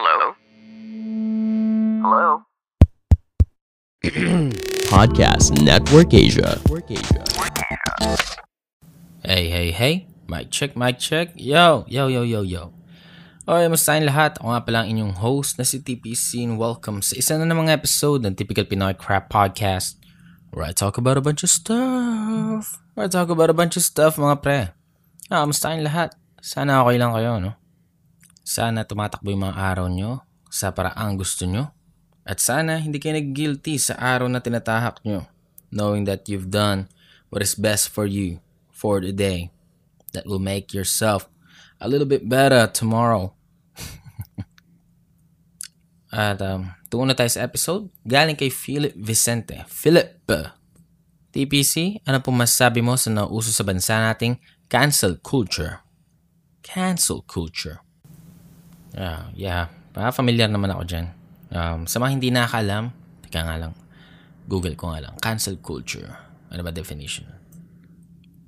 Hello? Hello? Podcast Network Asia. Hey, hey, hey. Mic check, mic check. Yo, yo, yo, yo, yo. Okay, mustahin lahat. Ako nga pala ang inyong host na si TPC and welcome sa isa na namang episode ng Typical Pinoy Crap Podcast where I talk about a bunch of stuff. Where I talk about a bunch of stuff, mga pre. Ah, mustahin lahat. Sana okay lang kayo, no? Sana tumatakbo yung mga araw nyo sa paraang gusto nyo. At sana hindi kayo nag-guilty sa araw na tinatahak nyo knowing that you've done what is best for you for the day that will make yourself a little bit better tomorrow. At um, tungo na tayo sa episode. Galing kay Philip Vicente. Philip, TPC, ano po masasabi mo sa nauso sa bansa nating cancel culture? Cancel culture. Yeah, yeah. Pa familiar naman ako dyan. Um, sa mga hindi nakakaalam, teka nga lang, Google ko nga lang, cancel culture. Ano ba definition?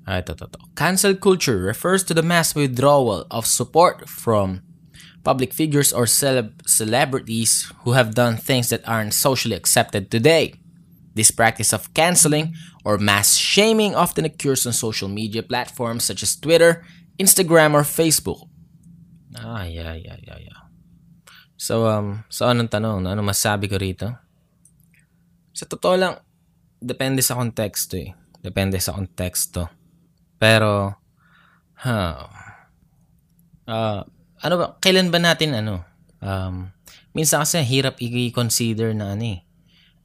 Ah, ito, ito, ito. Cancel culture refers to the mass withdrawal of support from public figures or celeb- celebrities who have done things that aren't socially accepted today. This practice of canceling or mass shaming often occurs on social media platforms such as Twitter, Instagram, or Facebook. Ah, yeah, yeah, yeah, yeah. So, um, so anong tanong? Ano masabi ko rito? Sa totoo lang, depende sa konteksto eh. Depende sa konteksto. Pero, ha, ah, ano ba, kailan ba natin ano, um, minsan kasi hirap i-consider na ano eh.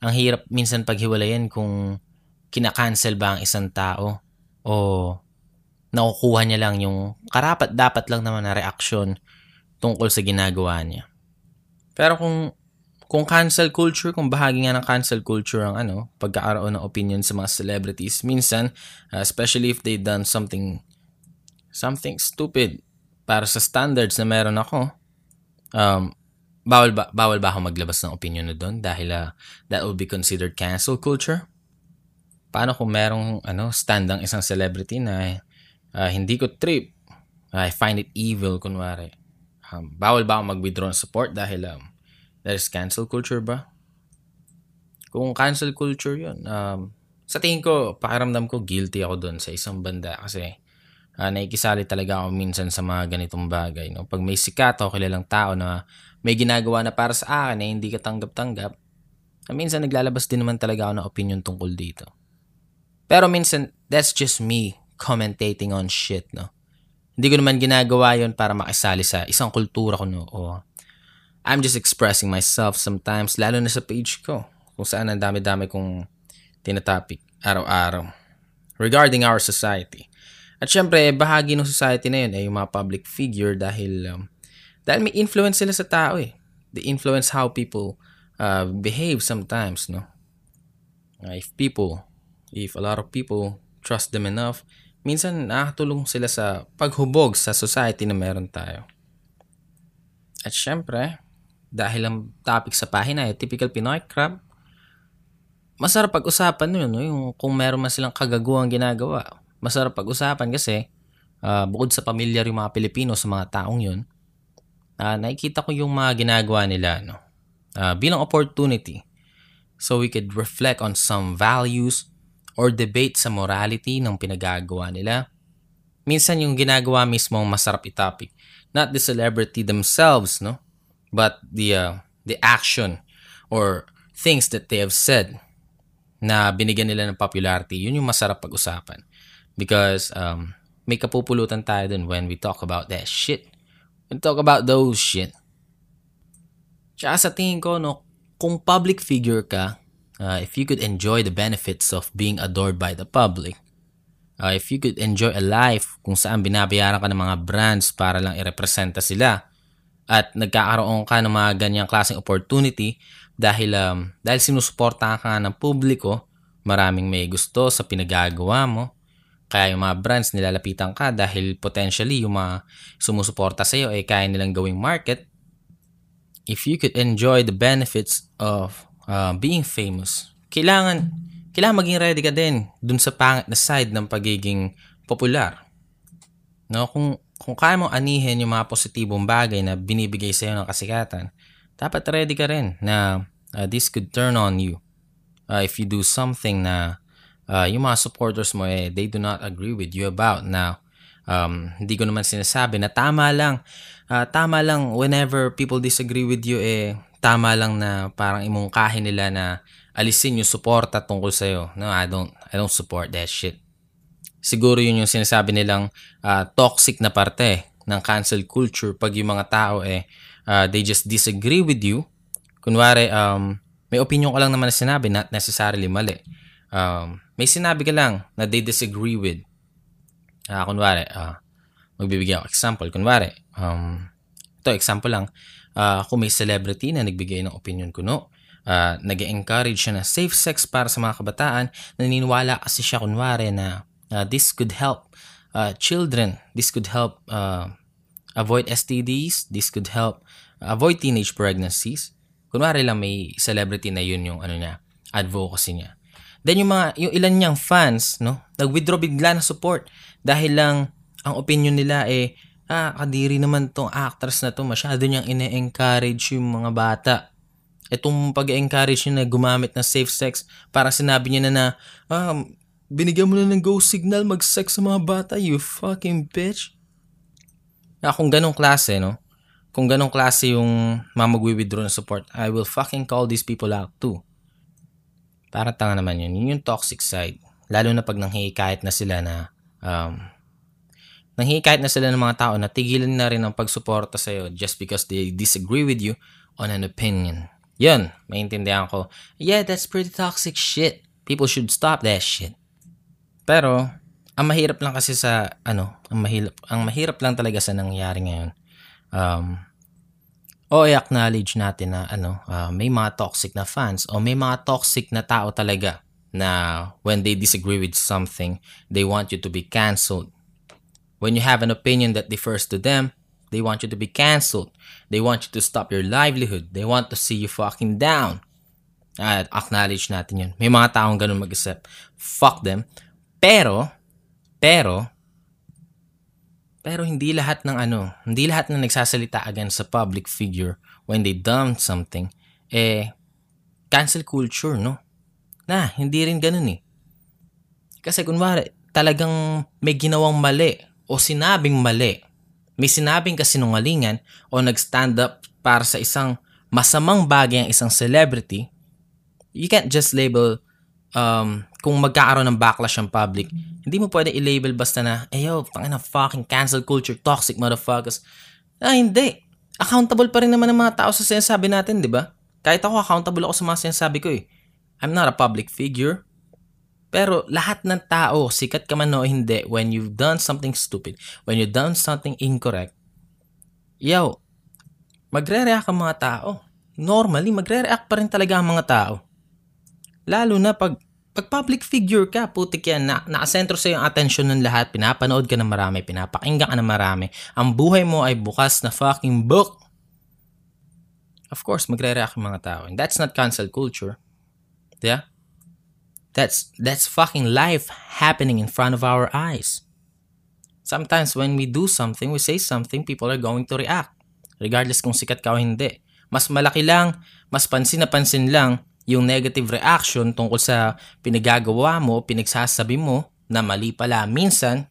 Ang hirap minsan paghiwalayan kung kinakancel ba ang isang tao o nakukuha niya lang yung karapat dapat lang naman na reaksyon tungkol sa ginagawa niya. Pero kung kung cancel culture, kung bahagi nga ng cancel culture ang ano, pagkakaroon ng opinion sa mga celebrities, minsan, uh, especially if they done something something stupid para sa standards na meron ako, um, bawal ba, bawal ba ako maglabas ng opinion na doon dahil uh, that would be considered cancel culture? Paano kung merong ano, stand ang isang celebrity na uh, hindi ko trip, I find it evil, kunwari. Um, bawal ba ako mag-withdraw ng support dahil um, that is cancel culture ba? Kung cancel culture yun, um, sa tingin ko, pakiramdam ko guilty ako doon sa isang banda kasi uh, naikisali talaga ako minsan sa mga ganitong bagay. No? Pag may sikat o kilalang tao na may ginagawa na para sa akin na hindi ka tanggap-tanggap, uh, minsan naglalabas din naman talaga ako ng opinion tungkol dito. Pero minsan, that's just me commentating on shit, no? Hindi ko naman ginagawa yon para makisali sa isang kultura ko, no? O I'm just expressing myself sometimes, lalo na sa page ko, kung saan ang dami-dami kong tinatopic araw-araw regarding our society. At syempre, bahagi ng society na yun ay yung mga public figure dahil um, dahil may influence sila sa tao eh. They influence how people uh, behave sometimes, no? Uh, if people, if a lot of people trust them enough, minsan nakakatulong sila sa paghubog sa society na meron tayo. At syempre, dahil ang topic sa pahina ay typical Pinoy crap, masarap pag-usapan yun, no? yung kung meron man silang kagaguhang ginagawa. Masarap pag-usapan kasi uh, bukod sa pamilyar yung mga Pilipino sa mga taong yun, uh, nakikita ko yung mga ginagawa nila no? uh, bilang opportunity so we could reflect on some values or debate sa morality ng pinagagawa nila. Minsan yung ginagawa mismo masarap i-topic. Not the celebrity themselves, no? But the, uh, the action or things that they have said na binigyan nila ng popularity, yun yung masarap pag-usapan. Because um, may kapupulutan tayo dun when we talk about that shit. When we talk about those shit. Tsaka sa tingin ko, no, kung public figure ka, uh, if you could enjoy the benefits of being adored by the public, uh, if you could enjoy a life kung saan binabayaran ka ng mga brands para lang irepresenta sila, at nagkakaroon ka ng mga ganyang klaseng opportunity dahil um, dahil sinusuportahan ka ng publiko, maraming may gusto sa pinagagawa mo. Kaya yung mga brands nilalapitan ka dahil potentially yung mga sumusuporta sa iyo ay kaya nilang gawing market. If you could enjoy the benefits of uh, being famous, kailangan kailangan maging ready ka din dun sa pangit na side ng pagiging popular. No, kung kung kaya mong anihin yung mga positibong bagay na binibigay sa'yo ng kasikatan, dapat ready ka rin na uh, this could turn on you. Uh, if you do something na uh, yung mga supporters mo eh, they do not agree with you about. Now, um, hindi ko naman sinasabi na tama lang. Uh, tama lang whenever people disagree with you eh, tama lang na parang imungkahin nila na alisin yung suporta tungkol sa'yo. No, I don't, I don't support that shit siguro yun yung sinasabi nilang uh, toxic na parte ng cancel culture pag yung mga tao eh uh, they just disagree with you. Kunwari, um, may opinion ka lang naman na sinabi, not necessarily mali. Um, may sinabi ka lang na they disagree with. Uh, kunwari, uh, magbibigay ako example. Kunwari, um, ito example lang. Uh, kung may celebrity na nagbigay ng opinion kuno, uh, nag encourage siya na safe sex para sa mga kabataan, naniniwala kasi siya kunwari na Uh, this could help uh, children. This could help uh, avoid STDs. This could help avoid teenage pregnancies. Kunwari lang may celebrity na yun yung ano niya, advocacy niya. Then yung mga yung ilan niyang fans, no, nag-withdraw bigla ng support dahil lang ang opinion nila eh ah, kadiri naman tong actress na to, masyado niyang ine-encourage yung mga bata. Itong pag-encourage niya na gumamit ng safe sex para sinabi niya na na um, Binigyan mo na ng go signal mag-sex sa mga bata, you fucking bitch. Na kung ganong klase, no? Kung ganong klase yung mga withdraw ng support, I will fucking call these people out too. Para tanga naman yun. Yun yung toxic side. Lalo na pag nanghihikayat na sila na um, nanghihikayat na sila ng mga tao na tigilan na rin ang pagsuporta sa'yo just because they disagree with you on an opinion. Yun, maintindihan ko. Yeah, that's pretty toxic shit. People should stop that shit. Pero, ang mahirap lang kasi sa, ano, ang mahirap, ang mahirap lang talaga sa nangyayari ngayon. Um, o i-acknowledge natin na ano, uh, may mga toxic na fans o may mga toxic na tao talaga na when they disagree with something, they want you to be canceled. When you have an opinion that differs to them, they want you to be canceled. They want you to stop your livelihood. They want to see you fucking down. At acknowledge natin yun. May mga taong ganun mag-isip. Fuck them. Pero, pero, pero hindi lahat ng ano, hindi lahat ng nagsasalita against sa public figure when they done something, eh, cancel culture, no? Na, hindi rin ganun eh. Kasi kunwari, talagang may ginawang mali o sinabing mali, may sinabing kasinungalingan o nag-stand up para sa isang masamang bagay ang isang celebrity, you can't just label um, kung magkakaroon ng backlash ang public, hindi mo pwede i-label basta na, eh yo, tangin na fucking cancel culture, toxic motherfuckers. Ah, hindi. Accountable pa rin naman ng mga tao sa sinasabi natin, di ba? Kahit ako, accountable ako sa mga sinasabi ko eh. I'm not a public figure. Pero lahat ng tao, sikat ka man o hindi, when you've done something stupid, when you've done something incorrect, yo, magre-react ang mga tao. Normally, magre-react pa rin talaga ang mga tao. Lalo na pag pag public figure ka, putik yan, na, nakasentro sa yung atensyon ng lahat, pinapanood ka ng marami, pinapakinggan ka ng marami, ang buhay mo ay bukas na fucking book. Of course, magre-react yung mga tao. And that's not cancel culture. Yeah? That's, that's fucking life happening in front of our eyes. Sometimes when we do something, we say something, people are going to react. Regardless kung sikat ka o hindi. Mas malaki lang, mas pansin na pansin lang yung negative reaction tungkol sa pinagagawa mo, pinagsasabi mo na mali pala minsan,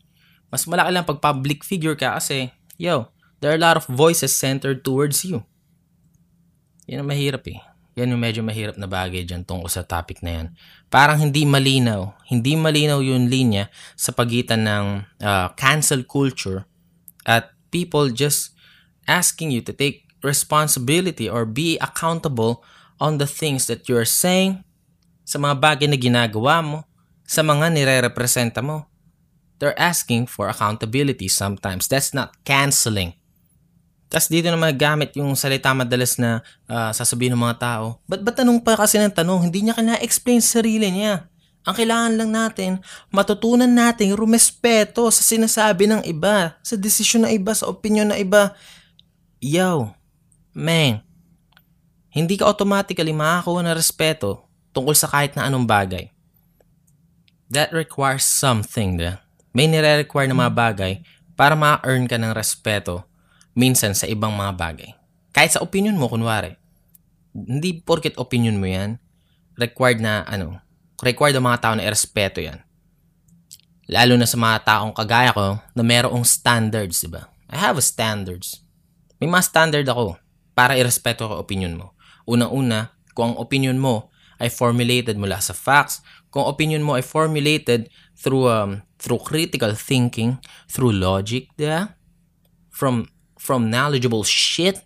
mas malaki lang pag public figure ka kasi, yo, there are a lot of voices centered towards you. Yan ang mahirap eh. Yan yung medyo mahirap na bagay dyan tungkol sa topic na yan. Parang hindi malinaw, hindi malinaw yung linya sa pagitan ng uh, cancel culture at people just asking you to take responsibility or be accountable on the things that you're saying, sa mga bagay na ginagawa mo, sa mga nire-representa mo. They're asking for accountability sometimes. That's not canceling. Tapos dito naman gamit yung salita madalas na uh, sasabihin ng mga tao, ba't ba tanong pa kasi ng tanong? Hindi niya kina-explain sa sarili niya. Ang kailangan lang natin, matutunan natin rumespeto sa sinasabi ng iba, sa desisyon ng iba, sa opinion ng iba. Yo, man, hindi ka automatically makakakuha ng respeto tungkol sa kahit na anong bagay. That requires something. Diba? May nire-require na mga bagay para ma-earn ka ng respeto minsan sa ibang mga bagay. Kahit sa opinion mo, kunwari. Hindi porket opinion mo yan, required na, ano, required ng mga tao na irespeto yan. Lalo na sa mga taong kagaya ko na merong standards, di ba? I have a standards. May mga standard ako para irespeto ko opinion mo. Unang-una, kung ang opinion mo ay formulated mula sa facts, kung opinion mo ay formulated through um, through critical thinking, through logic, di ba? From from knowledgeable shit,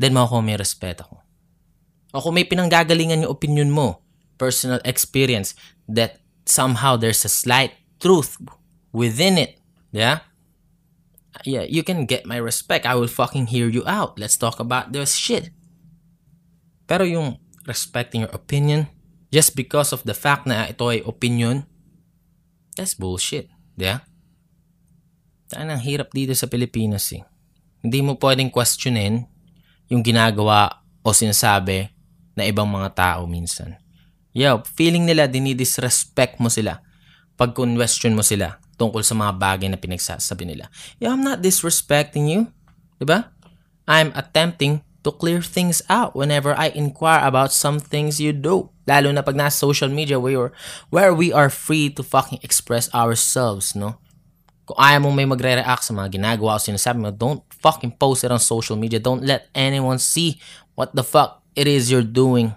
then makukuha may respeto ko. O kung may pinanggagalingan yung opinion mo, personal experience, that somehow there's a slight truth within it, yeah? Yeah, you can get my respect. I will fucking hear you out. Let's talk about this shit. Pero yung respecting your opinion, just because of the fact na ito ay opinion, that's bullshit. Yeah? Saan ang hirap dito sa Pilipinas eh. Hindi mo pwedeng questionin yung ginagawa o sinasabi na ibang mga tao minsan. Yo, feeling nila dinidisrespect mo sila pag question mo sila tungkol sa mga bagay na pinagsasabi nila. Yo, I'm not disrespecting you. Diba? I'm attempting to clear things out whenever I inquire about some things you do. Lalo na pag nasa social media where, where we are free to fucking express ourselves, no? Kung ayaw mong may magre-react sa mga ginagawa o sinasabi mo, don't fucking post it on social media. Don't let anyone see what the fuck it is you're doing.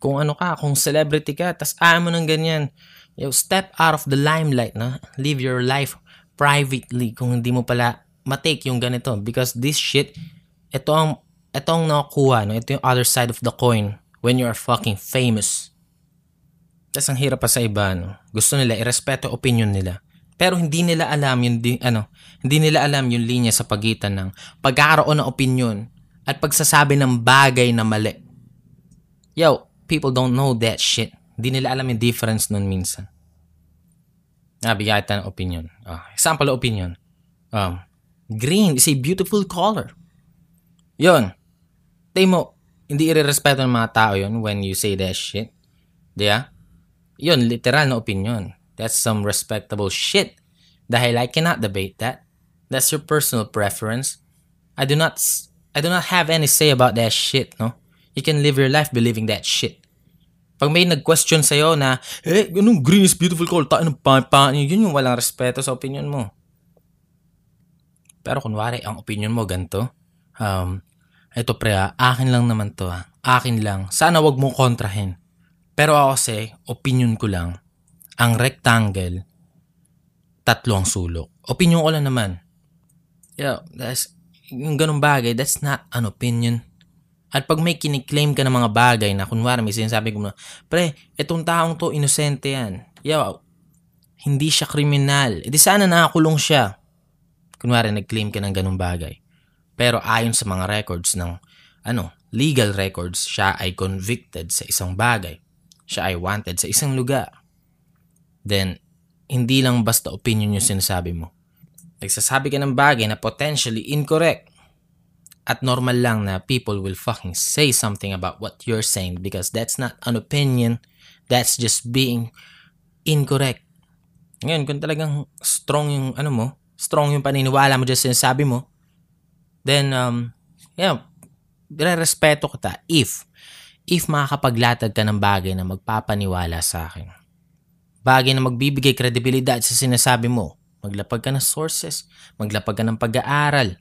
Kung ano ka, kung celebrity ka, tas ayaw mo ng ganyan. Yo, step out of the limelight, na. Live your life privately kung hindi mo pala matake yung ganito. Because this shit, ito ang, ito ang nakukuha, no? Ito yung other side of the coin when you are fucking famous. Tas ang hirap pa sa iba, no? Gusto nila, irespeto opinion nila. Pero hindi nila alam yung di, ano, hindi nila alam yung linya sa pagitan ng pagkakaroon ng opinion at pagsasabi ng bagay na mali. Yo, people don't know that shit. Hindi nila alam yung difference nun minsan. Nabigay tayo ng opinion. Oh, example of opinion. Um, green is a beautiful color. Yon. Tay mo, hindi irerespeto ng mga tao yon when you say that shit. Diya? Yon, literal na opinion. That's some respectable shit. Dahil I cannot debate that. That's your personal preference. I do not I do not have any say about that shit, no? You can live your life believing that shit. Pag may nag-question sa'yo na, eh, anong green is beautiful color, tayo ng paan yun yung walang respeto sa opinion mo. Pero kunwari, ang opinion mo ganito, um, ito pre, ah, akin lang naman to, ah. akin lang. Sana wag mong kontrahin. Pero ako kasi, opinion ko lang, ang rectangle, tatlo ang sulok. Opinion ko lang naman. Yeah, that's, yung ganung bagay, that's not an opinion. At pag may kiniklaim ka ng mga bagay na kunwari may sinasabi ko na, pre, etong taong to, inosente yan. Yo, hindi siya kriminal. E di sana nakakulong siya. Kunwari, nag-claim ka ng ganung bagay. Pero ayon sa mga records ng, ano, legal records, siya ay convicted sa isang bagay. Siya ay wanted sa isang lugar then hindi lang basta opinion yung sinasabi mo. Nagsasabi ka ng bagay na potentially incorrect. At normal lang na people will fucking say something about what you're saying because that's not an opinion. That's just being incorrect. Ngayon, kung talagang strong yung ano mo, strong yung paniniwala mo sa sinasabi mo, then, um, yeah, respeto kita if, if makakapaglatag ka ng bagay na magpapaniwala sa akin bagay na magbibigay kredibilidad sa sinasabi mo. Maglapag ka ng sources, maglapag ka ng pag-aaral,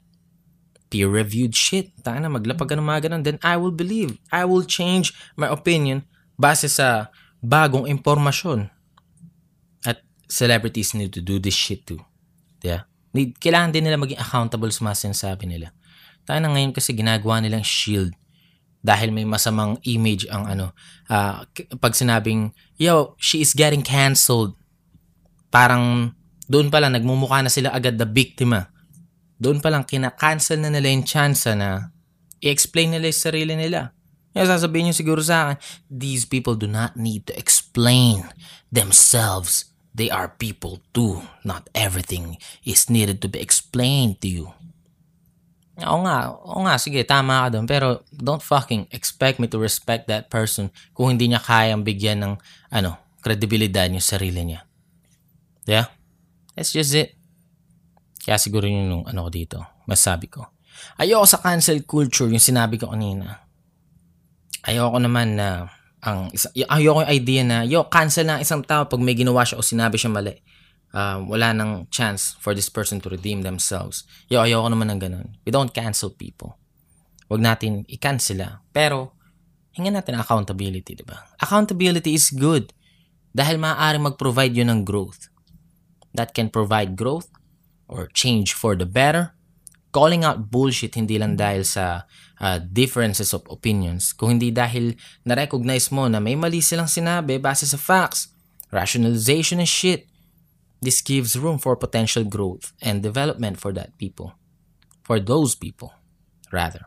peer-reviewed shit. Taka na, maglapag ka ng mga ganun. Then I will believe. I will change my opinion base sa bagong impormasyon. At celebrities need to do this shit too. Yeah? Need, kailangan din nila maging accountable sa mga sinasabi nila. Tayo na ngayon kasi ginagawa nilang shield dahil may masamang image ang ano. Uh, pag sinabing yo she is getting canceled. Parang doon pa lang nagmumukha na sila agad the biktima. Doon pa lang kina-cancel na nila yung chance na i-explain nila yung sarili nila. Yung sasabihin nyo siguro sa akin these people do not need to explain themselves. They are people too. Not everything is needed to be explained to you Oo nga, oo nga, sige, tama ka doon. Pero don't fucking expect me to respect that person kung hindi niya kayang bigyan ng, ano, kredibilidad yung sarili niya. Yeah? That's just it. Kaya siguro yun yung ano ko dito, masabi ko. Ayoko sa cancel culture, yung sinabi ko kanina. Ayoko naman na ang isa, ayoko yung idea na yo cancel na isang tao pag may ginawa siya o sinabi siya mali. Um, wala nang chance for this person to redeem themselves. Yo, ayoko naman ng ganun. We don't cancel people. Huwag natin i-cancel sila. Pero, hingin natin accountability, di ba? Accountability is good dahil maaaring mag-provide yun ng growth. That can provide growth or change for the better. Calling out bullshit hindi lang dahil sa uh, differences of opinions, kung hindi dahil na-recognize mo na may mali silang sinabi base sa facts, rationalization and shit. This gives room for potential growth and development for that people. For those people, rather.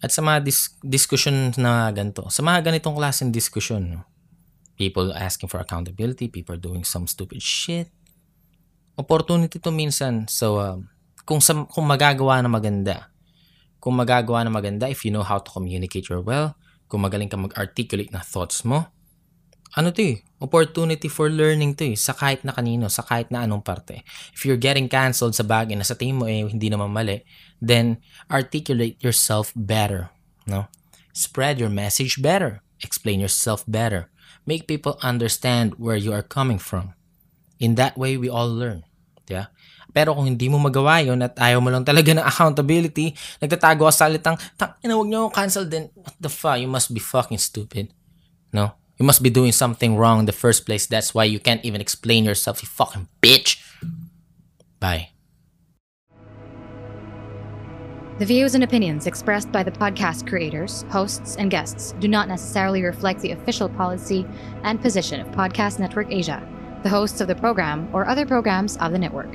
At sa mga dis- discussion na ganito, sa mga ganitong klaseng discussion, people asking for accountability, people doing some stupid shit, opportunity to minsan. So, um, kung, sa, kung magagawa na maganda, kung magagawa na maganda, if you know how to communicate your well, kung magaling ka mag-articulate na thoughts mo, ano to eh, opportunity for learning to eh, sa kahit na kanino, sa kahit na anong parte. If you're getting canceled sa bagay na sa tingin mo eh hindi naman mali, then articulate yourself better, no? Spread your message better, explain yourself better, make people understand where you are coming from. In that way, we all learn. Yeah? Pero kung hindi mo magawa yon at ayaw mo lang talaga ng accountability, nagtatago ka sa salitang, tak, ina, huwag niyo cancel din. What the fuck? You must be fucking stupid. No? You must be doing something wrong in the first place. That's why you can't even explain yourself, you fucking bitch. Bye. The views and opinions expressed by the podcast creators, hosts, and guests do not necessarily reflect the official policy and position of Podcast Network Asia, the hosts of the program, or other programs of the network.